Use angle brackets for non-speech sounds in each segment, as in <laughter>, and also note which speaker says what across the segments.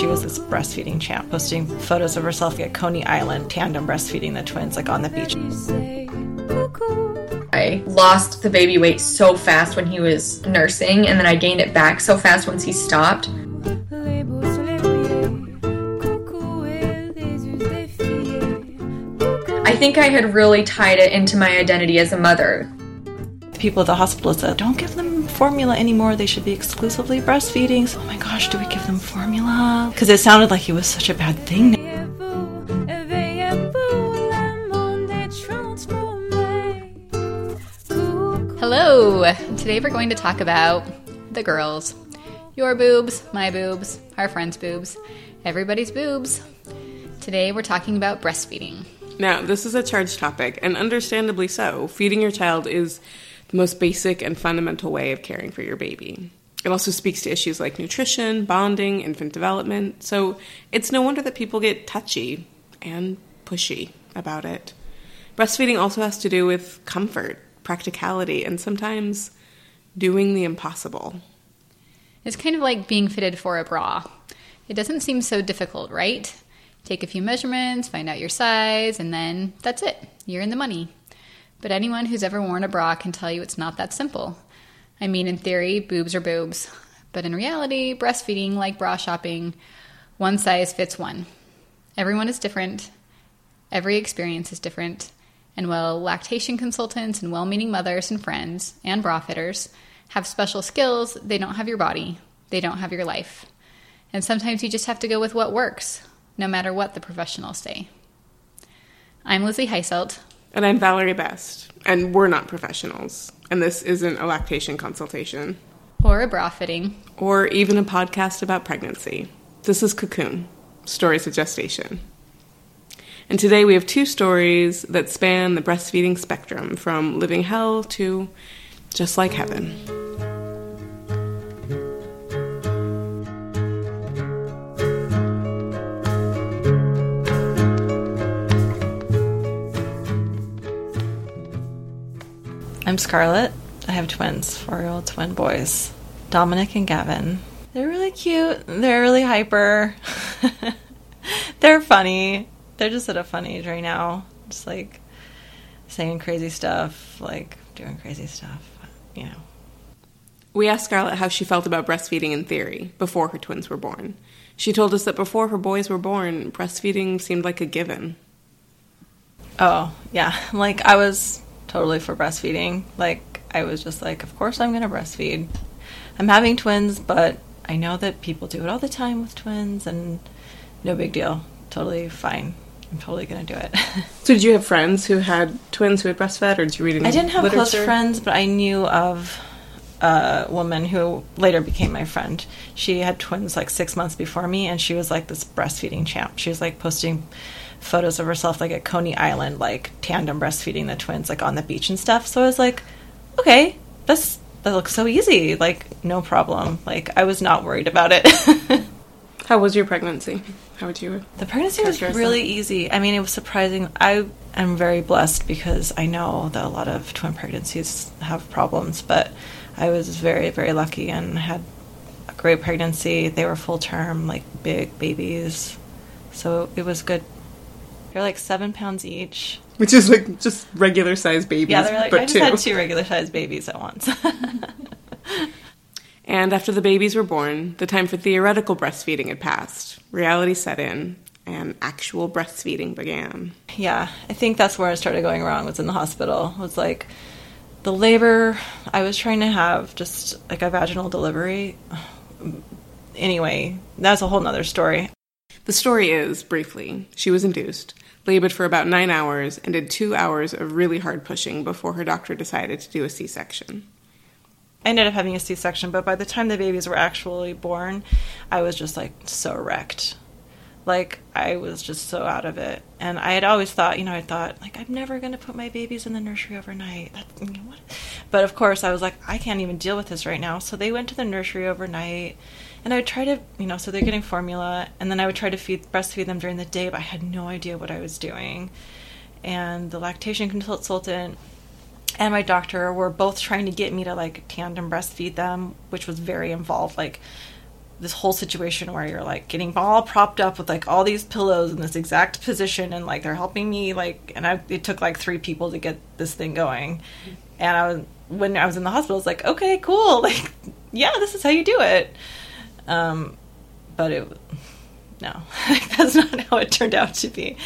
Speaker 1: she was this breastfeeding champ, posting photos of herself at Coney Island, tandem breastfeeding the twins, like on the beach.
Speaker 2: I lost the baby weight so fast when he was nursing, and then I gained it back so fast once he stopped. I think I had really tied it into my identity as a mother.
Speaker 1: The people at the hospital said, don't give them formula anymore. They should be exclusively breastfeeding. So, oh my gosh, do we give them formula? Because it sounded like it was such a bad thing.
Speaker 3: Hello! Today we're going to talk about the girls. Your boobs, my boobs, our friends' boobs, everybody's boobs. Today we're talking about breastfeeding.
Speaker 4: Now, this is a charged topic, and understandably so. Feeding your child is the most basic and fundamental way of caring for your baby. It also speaks to issues like nutrition, bonding, infant development, so it's no wonder that people get touchy and pushy about it. Breastfeeding also has to do with comfort, practicality, and sometimes doing the impossible.
Speaker 3: It's kind of like being fitted for a bra. It doesn't seem so difficult, right? Take a few measurements, find out your size, and then that's it. You're in the money. But anyone who's ever worn a bra can tell you it's not that simple. I mean, in theory, boobs are boobs. But in reality, breastfeeding, like bra shopping, one size fits one. Everyone is different, every experience is different. And while lactation consultants and well meaning mothers and friends and bra fitters have special skills, they don't have your body, they don't have your life. And sometimes you just have to go with what works, no matter what the professionals say. I'm Lizzie Heiselt.
Speaker 4: And I'm Valerie Best, and we're not professionals. And this isn't a lactation consultation.
Speaker 3: Or a bra fitting.
Speaker 4: Or even a podcast about pregnancy. This is Cocoon Stories of Gestation. And today we have two stories that span the breastfeeding spectrum from living hell to just like heaven.
Speaker 1: I'm Scarlett. I have twins, four year old twin boys, Dominic and Gavin. They're really cute. They're really hyper. <laughs> They're funny. They're just at a fun age right now. Just like saying crazy stuff, like doing crazy stuff, you know.
Speaker 4: We asked Scarlett how she felt about breastfeeding in theory before her twins were born. She told us that before her boys were born, breastfeeding seemed like a given.
Speaker 1: Oh, yeah. Like, I was totally for breastfeeding. Like, I was just like, of course I'm going to breastfeed. I'm having twins, but I know that people do it all the time with twins, and no big deal. Totally fine. I'm totally going to do it. <laughs>
Speaker 4: so, did you have friends who had twins who had breastfed, or did you read any
Speaker 1: I didn't have
Speaker 4: literature?
Speaker 1: close friends, but I knew of a woman who later became my friend. She had twins like six months before me, and she was like this breastfeeding champ. She was like posting photos of herself like at Coney Island, like tandem breastfeeding the twins, like on the beach and stuff. So I was like, okay, this that looks so easy, like no problem. Like I was not worried about it. <laughs>
Speaker 4: How was your pregnancy? How would you?
Speaker 1: The pregnancy was really easy. I mean, it was surprising. I am very blessed because I know that a lot of twin pregnancies have problems, but I was very, very lucky and had a great pregnancy. They were full term, like big babies, so it was good. They're like seven pounds each,
Speaker 4: which is like just regular sized babies.
Speaker 1: Yeah, they're like
Speaker 4: but
Speaker 1: I just
Speaker 4: two.
Speaker 1: had two regular sized babies at once. <laughs>
Speaker 4: And after the babies were born, the time for theoretical breastfeeding had passed. Reality set in, and actual breastfeeding began.
Speaker 1: Yeah, I think that's where I started going wrong. Was in the hospital. It was like the labor. I was trying to have just like a vaginal delivery. <sighs> Anyway, that's a whole nother story.
Speaker 4: The story is, briefly, she was induced, labored for about nine hours, and did two hours of really hard pushing before her doctor decided to do a C section.
Speaker 1: I ended up having a C section, but by the time the babies were actually born, I was just like so wrecked. Like I was just so out of it, and I had always thought, you know, I thought like I'm never going to put my babies in the nursery overnight. That's, you know, what? But of course, I was like, I can't even deal with this right now. So they went to the nursery overnight, and I would try to, you know, so they're getting formula, and then I would try to feed breastfeed them during the day, but I had no idea what I was doing. And the lactation consultant and my doctor were both trying to get me to like tandem breastfeed them, which was very involved. Like this whole situation where you're like getting all propped up with like all these pillows in this exact position and like they're helping me like and I it took like three people to get this thing going and I was when I was in the hospital I was like okay cool <laughs> like yeah this is how you do it um but it no <laughs> that's not how it turned out to be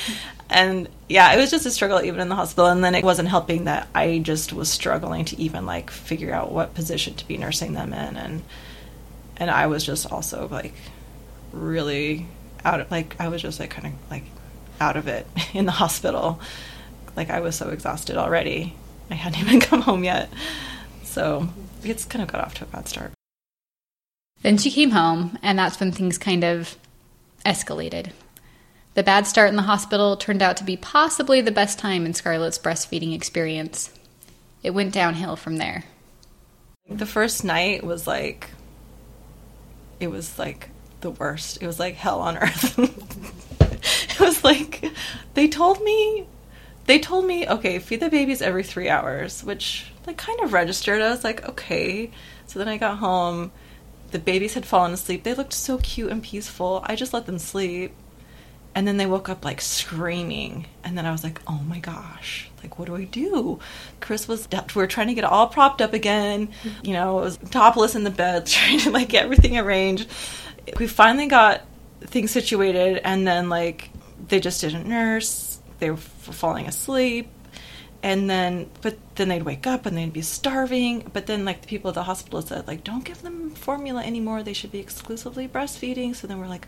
Speaker 1: and yeah it was just a struggle even in the hospital and then it wasn't helping that I just was struggling to even like figure out what position to be nursing them in and and I was just also like really out of like I was just like kind of like out of it <laughs> in the hospital. Like I was so exhausted already. I hadn't <laughs> even come home yet. So it's kind of got off to a bad start.
Speaker 3: Then she came home, and that's when things kind of escalated. The bad start in the hospital turned out to be possibly the best time in Scarlett's breastfeeding experience. It went downhill from there.
Speaker 1: The first night was like it was like the worst. It was like hell on earth. <laughs> it was like they told me they told me, okay, feed the babies every three hours, which like kind of registered. I was like, okay. So then I got home. The babies had fallen asleep. They looked so cute and peaceful. I just let them sleep. And then they woke up like screaming. And then I was like, oh my gosh, like, what do I do? Chris was, we were trying to get all propped up again. You know, it was topless in the bed, <laughs> trying to like get everything arranged. We finally got things situated. And then like, they just didn't nurse. They were falling asleep and then but then they'd wake up and they'd be starving. But then like the people at the hospital said like don't give them formula anymore. They should be exclusively breastfeeding. So then we're like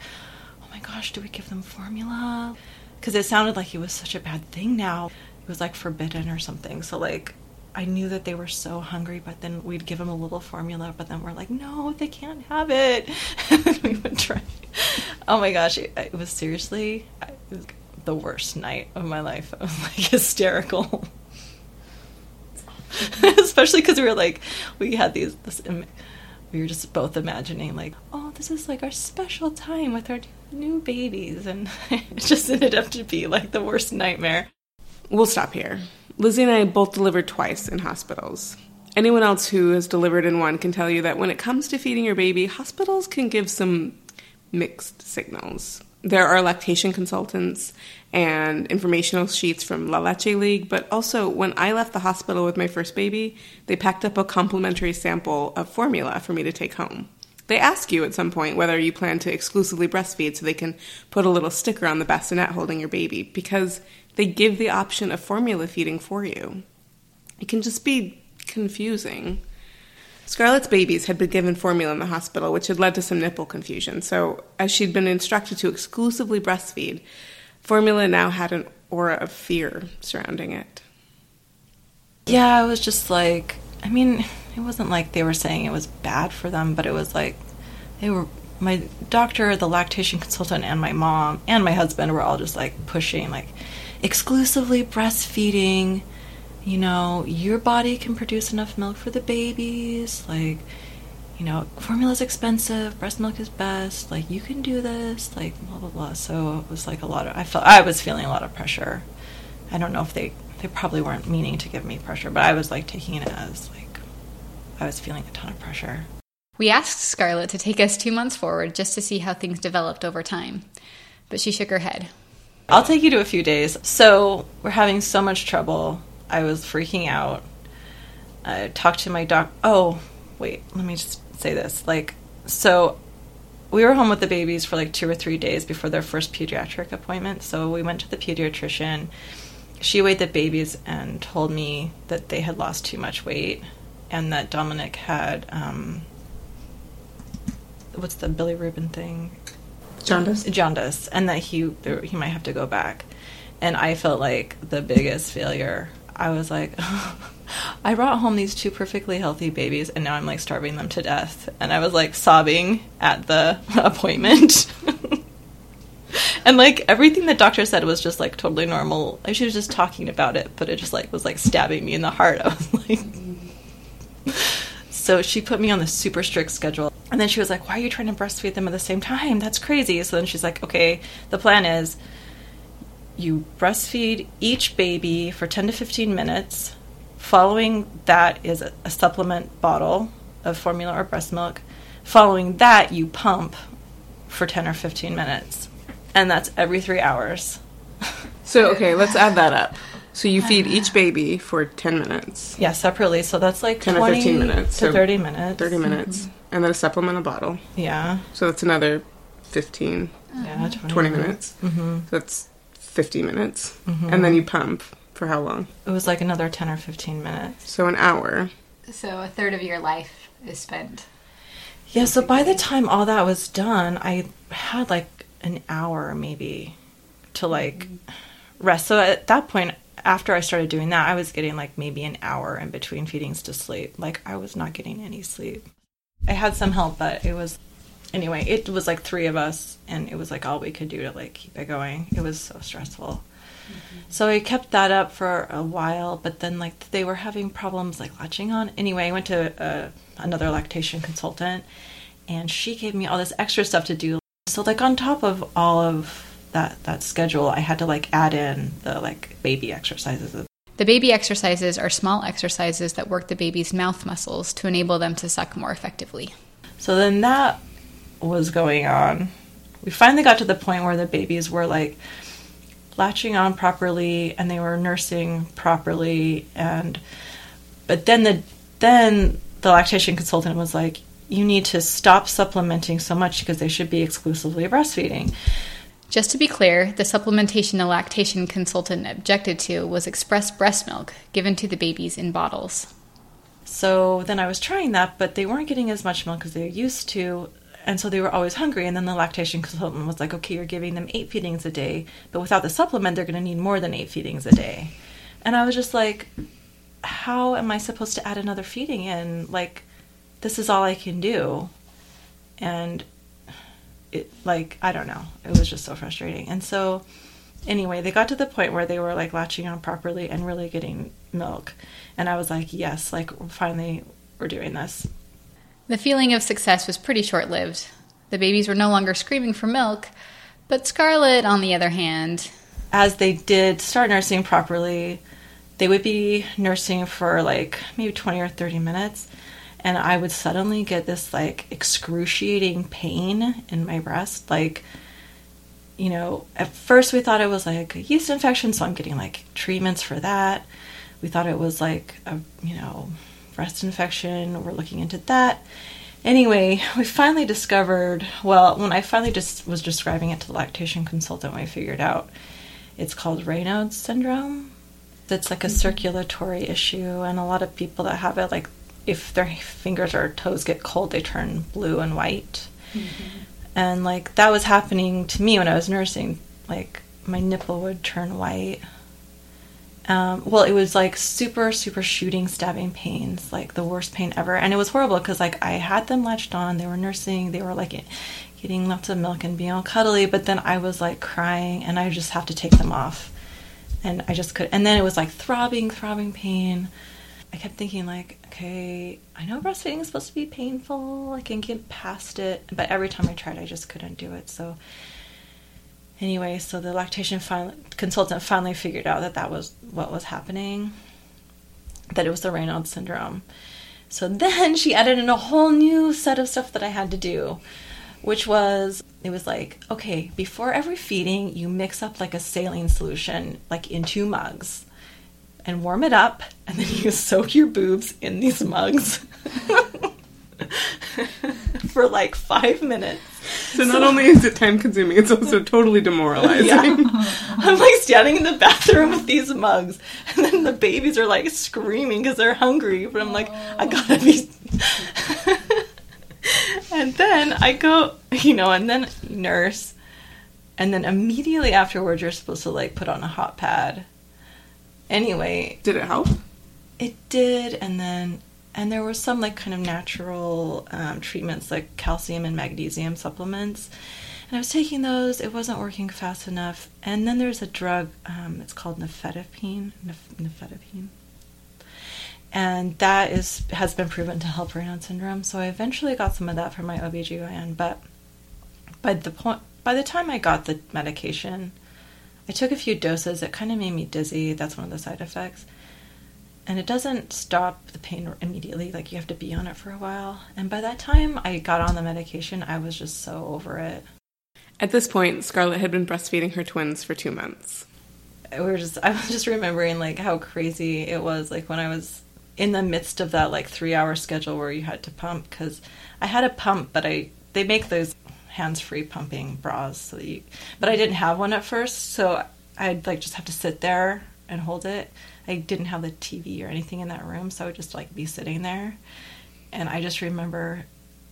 Speaker 1: oh my gosh do we give them formula? Because it sounded like it was such a bad thing now. It was like forbidden or something. So like i knew that they were so hungry but then we'd give them a little formula but then we're like no they can't have it. <laughs> We would try. Oh my gosh it, it was seriously it was the worst night of my life. <laughs> I was like hysterical <laughs> especially because we were like we had these this we were just both imagining like oh this is like our special time with our new babies and <laughs> it just ended up to be like the worst nightmare.
Speaker 4: We'll stop here. Lizzie and i both delivered twice in hospitals. Anyone else who has delivered in one can tell you that when it comes to feeding your baby hospitals can give some mixed signals there are lactation consultants and informational sheets from La Leche League, but also when I left the hospital with my first baby, they packed up a complimentary sample of formula for me to take home. They ask you at some point whether you plan to exclusively breastfeed so they can put a little sticker on the bassinet holding your baby because they give the option of formula feeding for you. It can just be confusing. Scarlett's babies had been given formula in the hospital, which had led to some nipple confusion. So, as she'd been instructed to exclusively breastfeed, formula now had an aura of fear surrounding it.
Speaker 1: Yeah, I was just like, I mean, it wasn't like they were saying it was bad for them, but it was like they were my doctor, the lactation consultant, and my mom and my husband were all just like pushing, like exclusively breastfeeding you know, your body can produce enough milk for the babies. Like, you know, formula's expensive, breast milk is best. Like, you can do this. Like, blah blah blah. So it was like a lot of. I felt I was feeling a lot of pressure. I don't know if they they probably weren't meaning to give me pressure, but I was like taking it as like I was feeling a ton of pressure.
Speaker 3: We asked Scarlett to take us two months forward just to see how things developed over time, but she shook her head.
Speaker 1: I'll take you to a few days. So we're having so much trouble I was freaking out. I talked to my doc. Oh, wait, let me just say this. Like, so we were home with the babies for like two or three days before their first pediatric appointment. So we went to the pediatrician. She weighed the babies and told me that they had lost too much weight and that Dominic had, um, what's the bilirubin thing?
Speaker 4: Jaundice.
Speaker 1: Jaundice, and that he he might have to go back. And I felt like the biggest failure I was like, <laughs> I brought home these two perfectly healthy babies, and now I'm like starving them to death. And I was like sobbing at the <laughs> appointment. <laughs> and like everything the doctor said was just like totally normal. She was just talking about it, but it just like was like stabbing me in the heart. I was like, so she put me on the super strict schedule. And then she was like, Why are you trying to breastfeed them at the same time? That's crazy. So then she's like, Okay, the plan is you breastfeed each baby for 10 to 15 minutes. Following that is a, supplement bottle of formula or breast milk, Following that, you pump for 10 or 15 minutes. And that's every three hours. <laughs>
Speaker 4: So, okay, let's add that up. So you feed each baby for 10 minutes,
Speaker 1: Yeah, separately. So that's like
Speaker 4: 10 or 15 minutes,
Speaker 1: to
Speaker 4: so
Speaker 1: 30 minutes.
Speaker 4: 30 minutes, and then a supplement bottle.
Speaker 1: Yeah.
Speaker 4: So that's another 15,
Speaker 1: Yeah, 20,
Speaker 4: 20 minutes.
Speaker 1: hmm
Speaker 4: So that's 50 minutes.
Speaker 1: Mhm.
Speaker 4: And then you pump for how long?
Speaker 1: It was like another 10 or 15 minutes.
Speaker 4: So an hour.
Speaker 3: So a third of your life is spent.
Speaker 1: Yeah, so by the time all that was done, I had like an hour maybe to like rest. So at that point, after I started doing that, I was getting like maybe an hour in between feedings to sleep. Like I was not getting any sleep. I had some help, but it was anyway, it was like three of us and it was like all we could do to like keep it going. It was so stressful. So I kept that up for a while, but then like they were having problems like latching on. Anyway, I went to uh, another lactation consultant, and she gave me all this extra stuff to do. So like on top of all of that that schedule, I had to like add in the like baby exercises.
Speaker 3: The baby exercises are small exercises that work the baby's mouth muscles to enable them to suck more effectively.
Speaker 1: So then that was going on. We finally got to the point where the babies were like latching on properly and they were nursing properly and but then the then the lactation consultant was like you need to stop supplementing so much because they should be exclusively breastfeeding.
Speaker 3: Just to be clear, the supplementation the lactation consultant objected to was express breast milk given to the babies in bottles.
Speaker 1: So then I was trying that, but they weren't getting as much milk as they used to. And so they were always hungry. And then the lactation consultant was like, okay, you're giving them eight feedings a day, but without the supplement, they're going to need more than eight feedings a day. And I was just like, how am I supposed to add another feeding in? Like, this is all I can do. And it, like, I don't know. It was just so frustrating. And so, anyway, they got to the point where they were like latching on properly and really getting milk. And I was like, yes, like finally we're doing this.
Speaker 3: The feeling of success was pretty short lived. The babies were no longer screaming for milk, but Scarlett, on the other hand,
Speaker 1: As they did start nursing properly, they would be nursing for like maybe 20 or 30 minutes. And I would suddenly get this like excruciating pain in my breast. Like, you know, at first we thought it was like a yeast infection, so I'm getting like treatments for that. We thought it was like a, you know, breast infection. We're looking into that. Anyway, we finally discovered, well, when I finally just was describing it to the lactation consultant, we figured out it's called Raynaud's syndrome. It's like a mm-hmm. circulatory issue, and a lot of people that have it, like if their fingers or toes get cold, they turn blue and white. Mm-hmm. And like that was happening to me when I was nursing. Like my nipple would turn white. Um, well, it was like super, super shooting, stabbing pains, like the worst pain ever. And it was horrible because like I had them latched on, they were nursing, they were like getting lots of milk and being all cuddly, but then I was like crying and I just have to take them off. And I just could, and then it was like throbbing, throbbing pain. I kept thinking like, okay, I know breastfeeding is supposed to be painful. I can get past it, but every time I tried, I just couldn't do it. So anyway, so the lactation consultant finally figured out that that was what was happening, that it was the Raynaud's syndrome. So then she added in a whole new set of stuff that I had to do, which was it was like, okay, before every feeding, you mix up like a saline solution, like in two mugs, and warm it up, and then you <laughs> soak your boobs in these mugs <laughs> for like five minutes.
Speaker 4: So not only is it time consuming, it's also totally demoralizing.
Speaker 1: Yeah. I'm like standing in the bathroom with these mugs, and then the babies are like screaming because they're hungry. But I'm like, I gotta be. <laughs> and then I go, you know, and then nurse, and then immediately afterwards, you're supposed to like put on a hot pad. Anyway,
Speaker 4: Did it help?
Speaker 1: it did, and then and there were some like kind of natural um, treatments like calcium and magnesium supplements. And I was taking those. It wasn't working fast enough. And then there's a drug. Um, it's called nifedipine. Nif- nifedipine. And that is has been proven to help Raynaud syndrome. So I eventually got some of that from my OBGYN. But by the point, by the time I got the medication, I took a few doses. It kind of made me dizzy. That's one of the side effects and it doesn't stop the pain immediately. Like you have to be on it for a while. And by that time I got on the medication, I was just so over it.
Speaker 4: At this point, Scarlett had been breastfeeding her twins for two months.
Speaker 1: We were just I was just remembering like how crazy it was like when I was in the midst of that like three hour schedule where you had to pump because I had a pump, but I they make those hands free pumping bras so that you but I didn't have one at first, so I'd like just have to sit there and hold it. I didn't have the TV or anything in that room, so I would just like be sitting there. And I just remember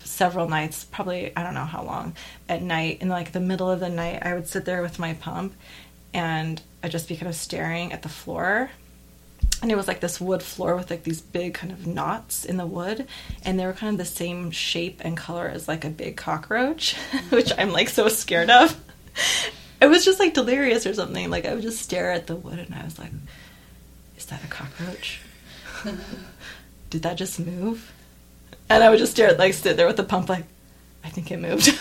Speaker 1: several nights, probably I don't know how long, at night in like the middle of the night, I would sit there with my pump and I'd just be kind of staring at the floor. And it was like this wood floor with like these big kind of knots in the wood, and they were kind of the same shape and color as like a big cockroach, <laughs> which I'm like so scared of. It was just like delirious or something. Like I would just stare at the wood and I was like, is that a cockroach? <laughs> Did that just move? And I would just stare, at like, sit there with the pump, like, I think it moved. <laughs>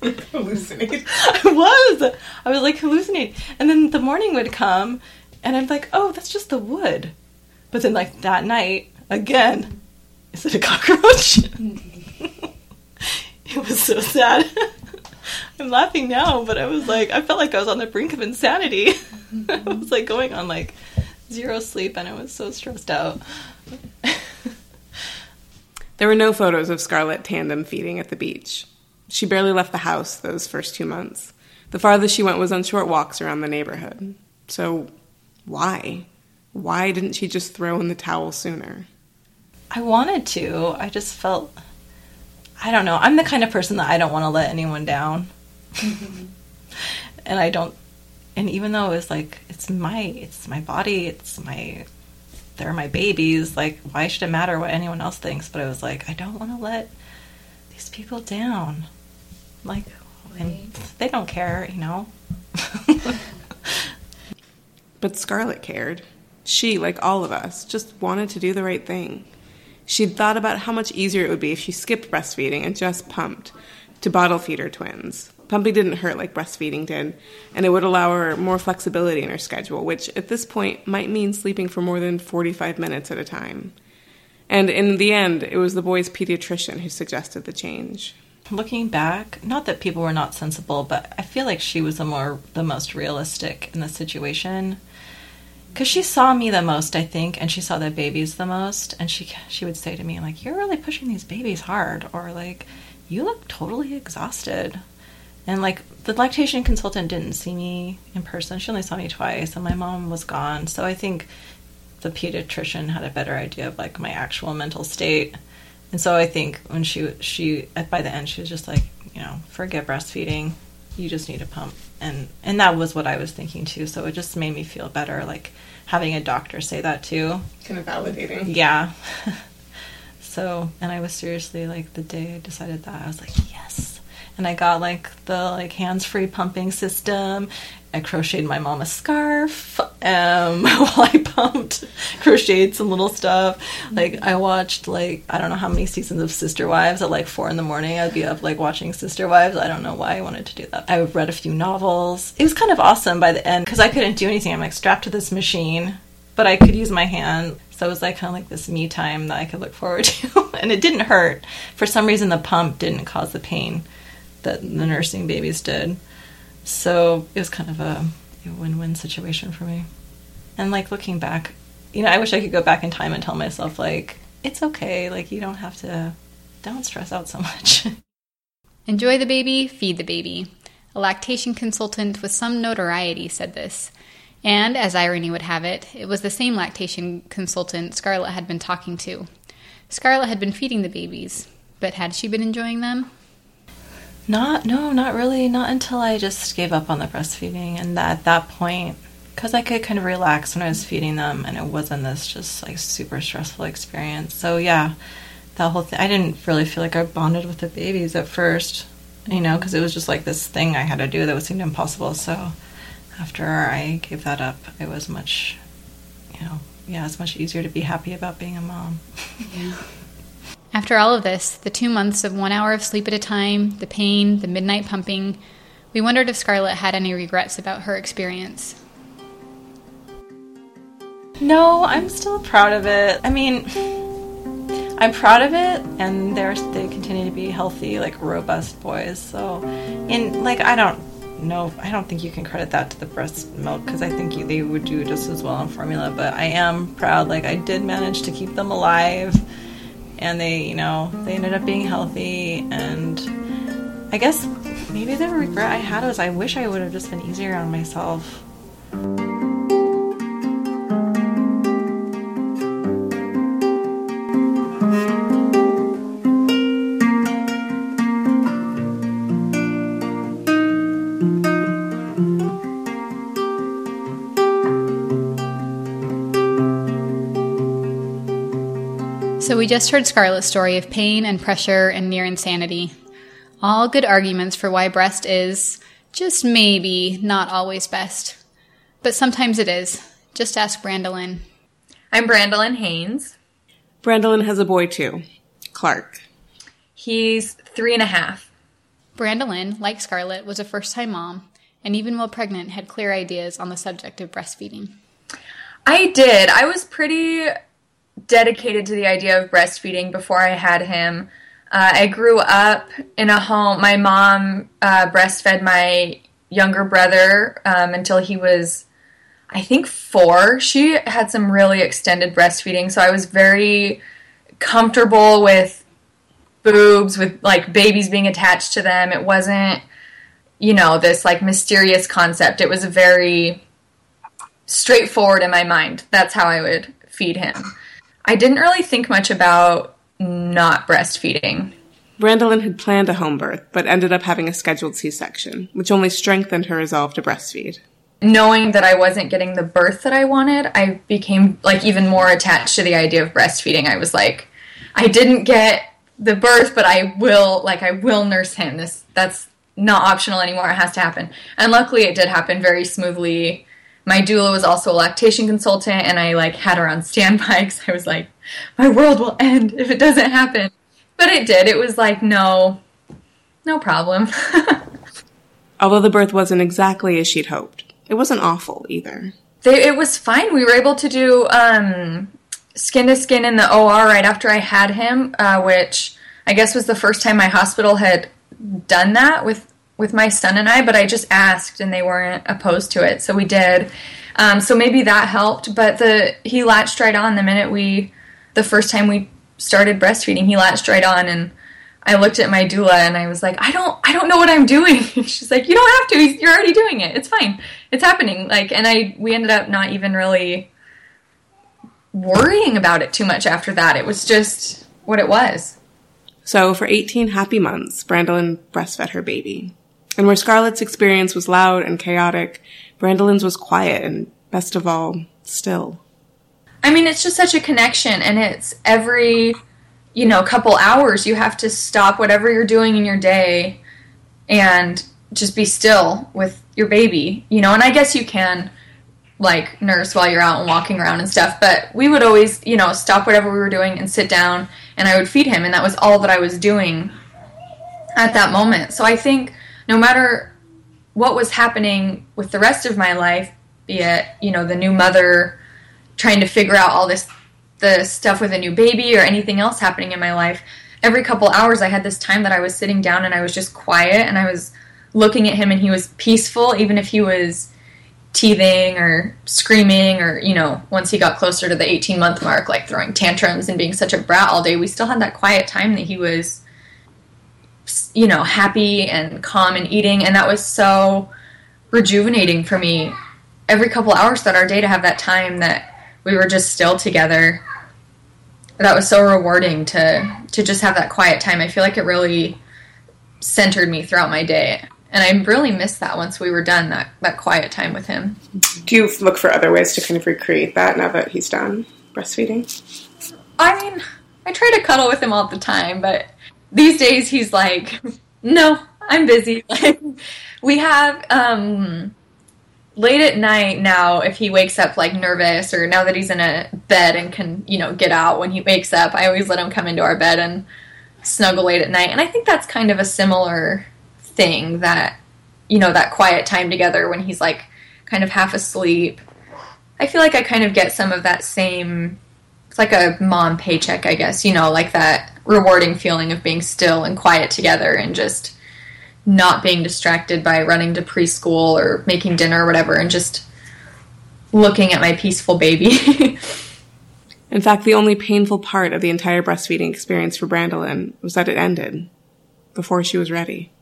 Speaker 4: Hallucinate. <laughs>
Speaker 1: I was. I was like hallucinating. And then the morning would come, and I'm like, oh, that's just the wood. But then, like, that night, again, is it a cockroach? it was so sad. I'm laughing now, but I was like, I felt like I was on the brink of insanity. <laughs> I was like going on like zero sleep, and I was so stressed out.
Speaker 4: There were no photos of Scarlett tandem feeding at the beach. She barely left the house those first two months. The farthest she went was on short walks around the neighborhood. So, why? Why didn't she just throw in the towel sooner?
Speaker 1: I wanted to. I just felt. I don't know. I'm the kind of person that I don't want to let anyone down. Mm-hmm. <laughs> and I don't. And even though it's like it's my it's my body, it's my they're my babies. Like why should it matter what anyone else thinks? But I was like I don't want to let these people down. Like and they don't care, you know. <laughs>
Speaker 4: But Scarlett cared. She, like all of us, just wanted to do the right thing. She'd thought about how much easier it would be if she skipped breastfeeding and just pumped to bottle feed her twins. Pumping didn't hurt like breastfeeding did, and it would allow her more flexibility in her schedule, which at this point might mean sleeping for more than 45 minutes at a time. And in the end, it was the boy's pediatrician who suggested the change.
Speaker 1: Looking back, not that people were not sensible, but I feel like she was the more the most realistic in the situation. Cause she saw me the most, I think, and she saw the babies the most, and she she would say to me like, "You're really pushing these babies hard," or like, "You look totally exhausted." And like the lactation consultant didn't see me in person; she only saw me twice, and my mom was gone. So I think the pediatrician had a better idea of like my actual mental state. And so I think when she she by the end she was just like, you know, forget breastfeeding. You just need a pump. And and that was what I was thinking too. So it just made me feel better like having a doctor say that too.
Speaker 4: Kind of validating.
Speaker 1: Yeah. <laughs> so, and I was seriously like the day I decided that I was like, yes. And I got like the like hands-free pumping system. I crocheted my mom a scarf um, <laughs> while I pumped, crocheted some little stuff. Like I watched like I don't know how many seasons of Sister Wives at like four in the morning. I'd be up like watching Sister Wives. I don't know why I wanted to do that. I read a few novels. It was kind of awesome by the end because I couldn't do anything. I'm like strapped to this machine, but I could use my hand. So it was like kind of like this me time that I could look forward <laughs> to, and it didn't hurt. For some reason, the pump didn't cause the pain that the nursing babies did. So it was kind of a, a win-win situation for me. And like looking back, you know, I wish I could go back in time and tell myself like it's okay, like you don't have to don't stress out so much. <laughs>
Speaker 3: Enjoy the baby, feed the baby. A lactation consultant with some notoriety said this. And as irony would have it, it was the same lactation consultant Scarlett had been talking to. Scarlett had been feeding the babies, but had she been enjoying them?
Speaker 1: Not, no, not really. Not until I just gave up on the breastfeeding. And that, at that point, because I could kind of relax when I was feeding them and it wasn't this just like super stressful experience. So, yeah, that whole thing, I didn't really feel like I bonded with the babies at first, you know, because it was just like this thing I had to do that would seem impossible. So, after I gave that up, it was much, you know, yeah, it's much easier to be happy about being a mom.
Speaker 3: Yeah. After all of this, the two months of one hour of sleep at a time, the pain, the midnight pumping, we wondered if Scarlett had any regrets about her experience.
Speaker 1: No, I'm still proud of it. I mean, I'm proud of it, and they're they continue to be healthy, like robust boys. So, in like I don't know, I don't think you can credit that to the breast milk because I think you, they would do just as well on formula. But I am proud, like I did manage to keep them alive, and they, you know, they ended up being healthy. And I guess maybe the regret I had was I wish I would have just been easier on myself.
Speaker 3: We just heard Scarlett's story of pain and pressure and near insanity. All good arguments for why breast is, just maybe, not always best. But sometimes it is. Just ask Brandolyn.
Speaker 2: I'm Brandolyn Haynes.
Speaker 4: Brandolyn has a boy too, Clark.
Speaker 2: He's three and a half.
Speaker 3: Brandolyn, like Scarlett, was a first time mom, and even while pregnant, had clear ideas on the subject of breastfeeding.
Speaker 2: I did. I was pretty dedicated to the idea of breastfeeding before I had him. Uh, I grew up in a home. My mom uh, breastfed my younger brother um, until he was, I think, four. She had some really extended breastfeeding, so I was very comfortable with boobs, with like babies being attached to them. It wasn't, you know, this like mysterious concept. It was very straightforward in my mind. That's how I would feed him. I didn't really think much about not breastfeeding.
Speaker 4: Brandolyn had planned a home birth, but ended up having a scheduled C section, which only strengthened her resolve to breastfeed.
Speaker 2: Knowing that I wasn't getting the birth that I wanted, I became like even more attached to the idea of breastfeeding. I was like, I didn't get the birth, but I will like I will nurse him. This that's not optional anymore. It has to happen. And luckily it did happen very smoothly my doula was also a lactation consultant and I like had her on standby <laughs> because I was like, my world will end if it doesn't happen. But it did. It was like, no, no problem. <laughs>
Speaker 4: Although the birth wasn't exactly as she'd hoped, it wasn't awful either.
Speaker 2: They, it was fine. We were able to do um, skin to skin in the OR right after I had him, uh, which I guess was the first time my hospital had done that with with my son and I, but I just asked and they weren't opposed to it, so we did. Um, so maybe that helped. But the he latched right on the minute we, the first time we started breastfeeding, he latched right on, and I looked at my doula and I was like, I don't, I don't know what I'm doing. <laughs> She's like, you don't have to. You're already doing it. It's fine. It's happening. Like, and I, we ended up not even really worrying about it too much after that. It was just what it was.
Speaker 4: So for 18 happy months, Brandolyn breastfed her baby. And where Scarlett's experience was loud and chaotic, Brandolyn's was quiet and, best of all, still.
Speaker 2: I mean, it's just such a connection, and it's every, you know, couple hours you have to stop whatever you're doing in your day and just be still with your baby, you know, and I guess you can like nurse while you're out and walking around and stuff, but we would always, you know, stop whatever we were doing and sit down and I would feed him, and that was all that I was doing at that moment. So I think no matter what was happening with the rest of my life, be it, you know, the new mother trying to figure out all this the stuff with a new baby or anything else happening in my life, every couple hours I had this time that I was sitting down and I was just quiet and I was looking at him and he was peaceful even if he was teething or screaming or you know once he got closer to the 18 month mark like throwing tantrums and being such a brat all day we still had that quiet time that he was you know, happy and calm and eating. And that was so rejuvenating for me every couple hours throughout our day to have that time that we were just still together. That was so rewarding to to just have that quiet time. I feel like it really centered me throughout my day. And I really missed that once we were done, that, that quiet time with him.
Speaker 4: Do you look for other ways to kind of recreate that now that he's done breastfeeding?
Speaker 2: I mean, I try to cuddle with him all the time, but these days he's like, no, I'm busy. <laughs> We have um late at night now if he wakes up like nervous or now that he's in a bed and can, you know, get out when he wakes up, I always let him come into our bed and snuggle late at night. And I think that's kind of a similar thing that you know, that quiet time together when he's like kind of half asleep. I feel like I kind of get some of that same. It's like a mom paycheck, I guess. You know, like that rewarding feeling of being still and quiet together and just not being distracted by running to preschool or making dinner or whatever, and just looking at my peaceful baby. <laughs>
Speaker 4: In fact, the only painful part of the entire breastfeeding experience for Brandolyn was that it ended before she was ready.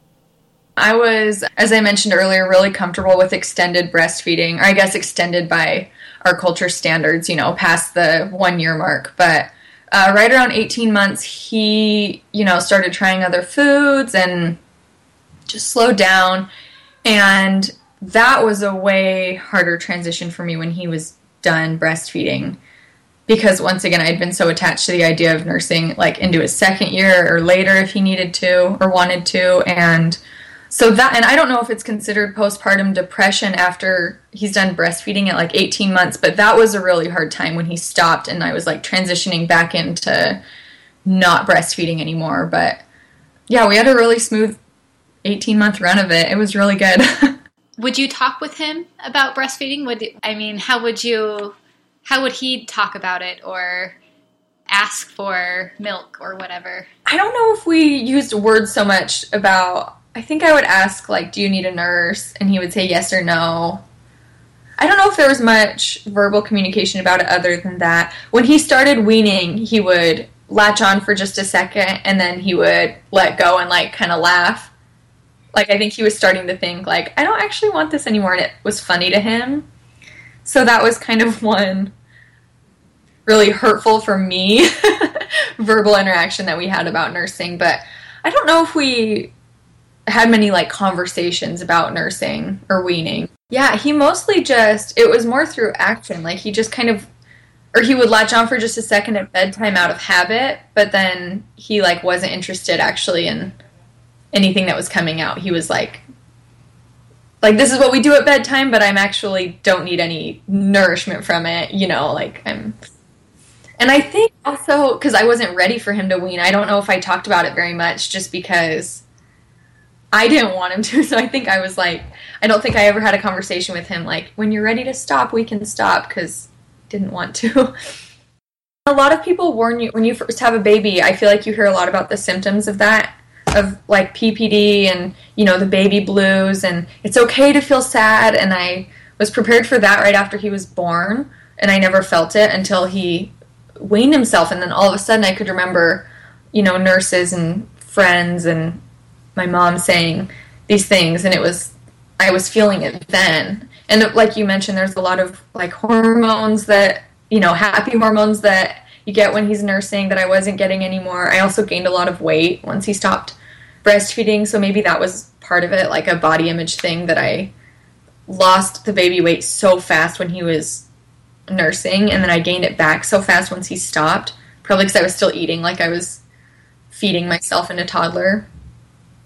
Speaker 2: I was, as I mentioned earlier, really comfortable with extended breastfeeding, or I guess extended by our culture standards, you know, past the one year mark. But uh, right around 18 months, he, you know, started trying other foods and just slowed down. And that was a way harder transition for me when he was done breastfeeding because once again I'd been so attached to the idea of nursing like into his second year or later if he needed to or wanted to and so that and I don't know if it's considered postpartum depression after he's done breastfeeding at like 18 months but that was a really hard time when he stopped and I was like transitioning back into not breastfeeding anymore but yeah we had a really smooth 18 month run of it it was really good <laughs>
Speaker 3: would you talk with him about breastfeeding would I mean how would you how would he talk about it or ask for milk or whatever?
Speaker 2: I don't know if we used words so much about. I think I would ask, like, do you need a nurse? And he would say yes or no. I don't know if there was much verbal communication about it other than that. When he started weaning, he would latch on for just a second and then he would let go and, like, kind of laugh. Like, I think he was starting to think, like, I don't actually want this anymore. And it was funny to him. So that was kind of one really hurtful for me <laughs> verbal interaction that we had about nursing. But I don't know if we had many like conversations about nursing or weaning. Yeah, he mostly just it was more through action. Like he just kind of or he would latch on for just a second at bedtime out of habit, but then he like wasn't interested actually in anything that was coming out. He was like like this is what we do at bedtime, but I'm actually don't need any nourishment from it, you know, like I'm and I think also because I wasn't ready for him to wean, I don't know if I talked about it very much just because I didn't want him to. <laughs> So I think I was like, I don't think I ever had a conversation with him like, when you're ready to stop, we can stop because didn't want to. <laughs> a lot of people warn you when you first have a baby. I feel like you hear a lot about the symptoms of that of like PPD and you know the baby blues and it's okay to feel sad and I was prepared for that right after he was born and I never felt it until he weaned himself and then all of a sudden I could remember you know nurses and friends and my mom saying these things and it was I was feeling it then and like you mentioned there's a lot of like hormones that you know happy hormones that you get when he's nursing that I wasn't getting anymore. I also gained a lot of weight once he stopped breastfeeding, so maybe that was part of it, like a body image thing that I lost the baby weight so fast when he was nursing, and then I gained it back so fast once he stopped. Probably because I was still eating like I was feeding myself in a toddler.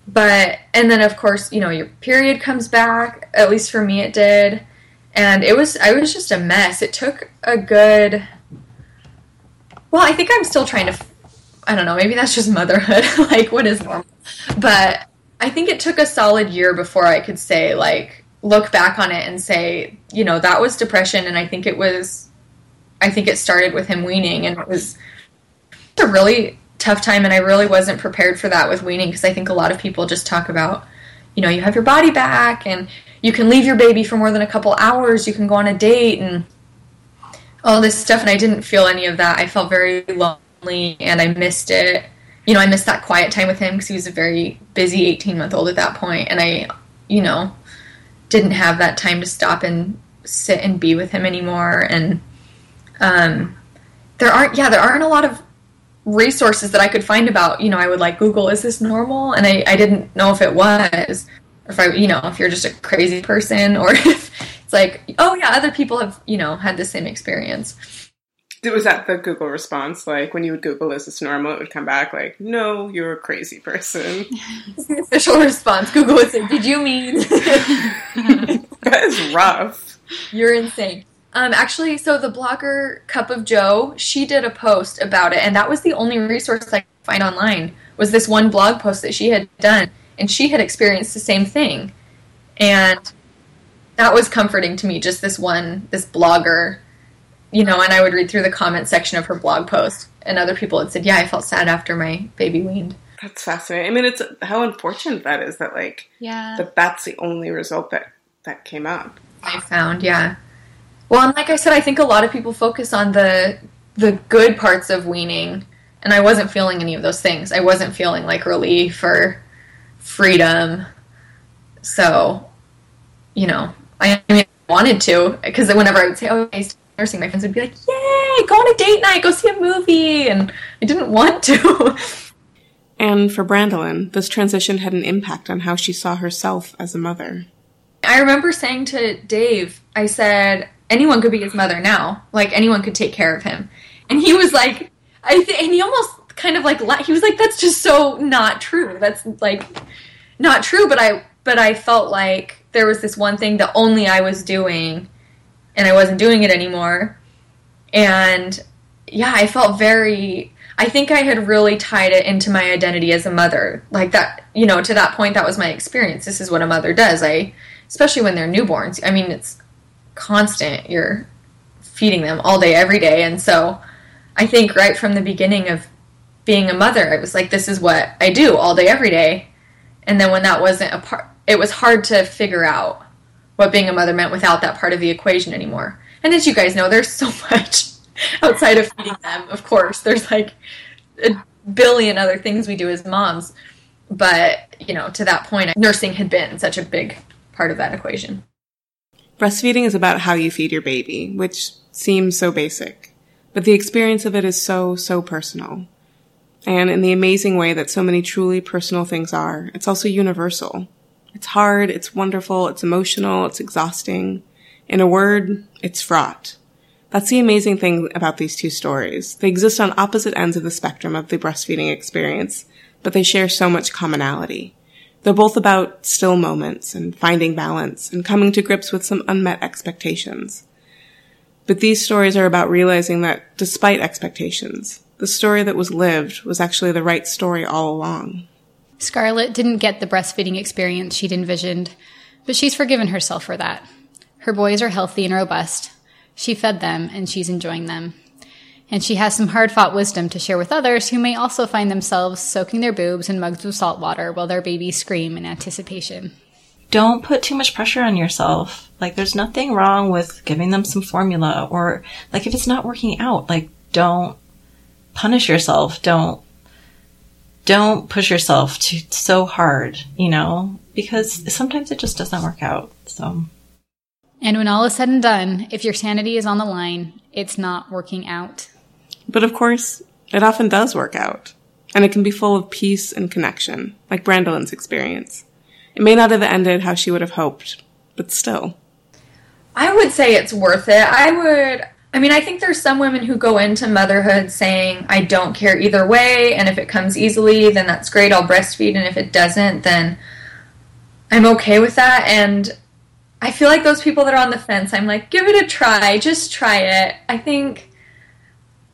Speaker 2: But, and then of course, you know, your period comes back, at least for me it did. And it was, I was just a mess. It took a good well, I think I'm still trying to. I don't know. Maybe that's just motherhood. <laughs> like, what is normal? But I think it took a solid year before I could say, like, look back on it and say, you know, that was depression. And I think it was. I think it started with him weaning, and it was a really tough time. And I really wasn't prepared for that with weaning because I think a lot of people just talk about, you know, you have your body back and you can leave your baby for more than a couple hours. You can go on a date and all this stuff and I didn't feel any of that. I felt very lonely and I missed it. You know, I missed that quiet time with him because he was a very busy 18 month old at that point and I, you know, didn't have that time to stop and sit and be with him anymore and um there aren't yeah, there aren't a lot of resources that I could find about, you know, I would like Google is this normal? And I I didn't know if it was or if I, you know, if you're just a crazy person <laughs> or if it's like, oh yeah, other people have, you know, had the same experience.
Speaker 4: Was that the Google response? Like when you would Google "Is this normal?" It would come back like, "No, you're a crazy person." <laughs>
Speaker 2: the official response. Google would say, "Did you mean?" <laughs>
Speaker 4: that is rough.
Speaker 2: You're insane. Um, actually, so the blogger Cup of Jo, she did a post about it, and that was the only resource I could find online. Was this one blog post that she had done, and she had experienced the same thing, and that was comforting to me. Just this one, this blogger, you know, and I would read through the comment section of her blog post, and other people had said, "Yeah, I felt sad after my baby weaned."
Speaker 4: That's fascinating. I mean, it's how unfortunate that is that like
Speaker 3: Yeah.
Speaker 4: that that's the only result that that came up.
Speaker 2: I found, yeah. Well, and like I said, I think a lot of people focus on the the good parts of weaning, and I wasn't feeling any of those things. I wasn't feeling like relief or freedom. So, you know, I, I mean, I wanted to because whenever I would say, "Oh, I nursing," my friends would be like, "Yay, go on a date night, go see a movie," and I didn't want to. <laughs>
Speaker 4: And for Brandolyn, this transition had an impact on how she saw herself as a mother.
Speaker 2: I remember saying to Dave, I said, anyone could be his mother now. Like, anyone could take care of him. And he was like, I th- and he almost kind of like, he was like, that's just so not true. That's like, not true. But I, but I felt like there was this one thing that only I was doing and I wasn't doing it anymore. And yeah, I felt very, I think I had really tied it into my identity as a mother. Like that, you know, to that point, that was my experience. This is what a mother does. I, especially when they're newborns. I mean, it's constant. You're feeding them all day, every day. And so I think right from the beginning of being a mother, I was like, this is what I do all day, every day. And then when that wasn't a part, it was hard to figure out what being a mother meant without that part of the equation anymore. And as you guys know, there's so <laughs> much outside of feeding them, of course. There's like a billion other things we do as moms. But, you know, to that point, nursing had been such a big part of that equation.
Speaker 4: Breastfeeding is about how you feed your baby, which seems so basic, but the experience of it is so, so personal. And in the amazing way that so many truly personal things are, it's also universal. It's hard, it's wonderful, it's emotional, it's exhausting. In a word, it's fraught. That's the amazing thing about these two stories. They exist on opposite ends of the spectrum of the breastfeeding experience, but they share so much commonality. They're both about still moments and finding balance and coming to grips with some unmet expectations. But these stories are about realizing that despite expectations, the story that was lived was actually the right story all along.
Speaker 3: Scarlett didn't get the breastfeeding experience she'd envisioned, but she's forgiven herself for that. Her boys are healthy and robust. She fed them, and she's enjoying them. And she has some hard fought wisdom to share with others who may also find themselves soaking their boobs in mugs of salt water while their babies scream in anticipation.
Speaker 1: don't put too much pressure on yourself. Like, there's nothing wrong with giving them some formula, or like if it's not working out, like don't punish yourself. Don't don't push yourself too so hard, you know, because sometimes it just doesn't work out. So
Speaker 3: And when all is said and done, if your sanity is on the line, it's not working out.
Speaker 4: But of course, it often does work out. And it can be full of peace and connection, like Brandolyn's experience. It may not have ended how she would have hoped, but still.
Speaker 2: I would say it's worth it. I would. I mean, I think there's some women who go into motherhood saying, I don't care either way, and if it comes easily, then that's great, I'll breastfeed, and if it doesn't, then I'm okay with that. And I feel like those people that are on the fence, I'm like, give it a try, just try it. I think.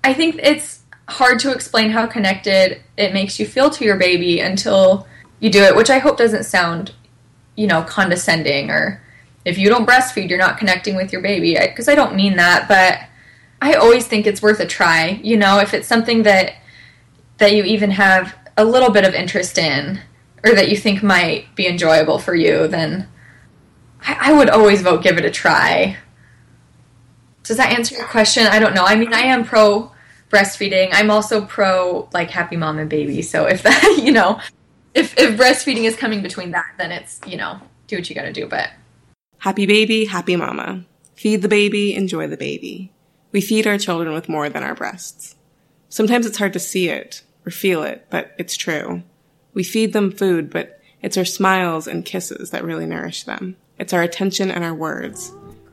Speaker 2: I think it's hard to explain how connected it makes you feel to your baby until you do it, which I hope doesn't sound, you know, condescending or if you don't breastfeed, you're not connecting with your baby. Because I, I don't mean that, but I always think it's worth a try. You know, if it's something that that you even have a little bit of interest in, or that you think might be enjoyable for you, then I, I would always vote give it a try. Does that answer your question? I don't know. I mean, I am pro breastfeeding. I'm also pro like happy mom and baby. So if that, <laughs> you know, if if breastfeeding is coming between that, then it's you know do what you got to do. But
Speaker 4: Happy baby, happy mama. Feed the baby, enjoy the baby. We feed our children with more than our breasts. Sometimes it's hard to see it or feel it, but it's true. We feed them food, but it's our smiles and kisses that really nourish them. It's our attention and our words.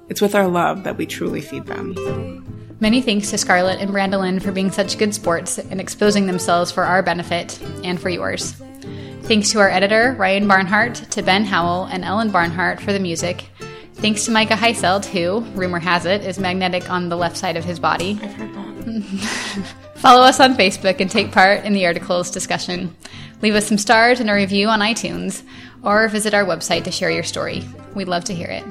Speaker 4: It's with our love that we truly feed them.
Speaker 3: Many thanks to Scarlett and Brandolyn for being such good sports and exposing themselves for our benefit and for yours. Thanks to our editor, Ryan Barnhart, to Ben Howell and Ellen Barnhart for the music. Thanks to Micah Heiselt, who, rumor has it, is magnetic on the left side of his body.
Speaker 4: I've heard that. <laughs>
Speaker 3: Follow us on Facebook and take part in the article's discussion. Leave us some stars and a review on iTunes, or visit our website to share your story. We'd love to hear it.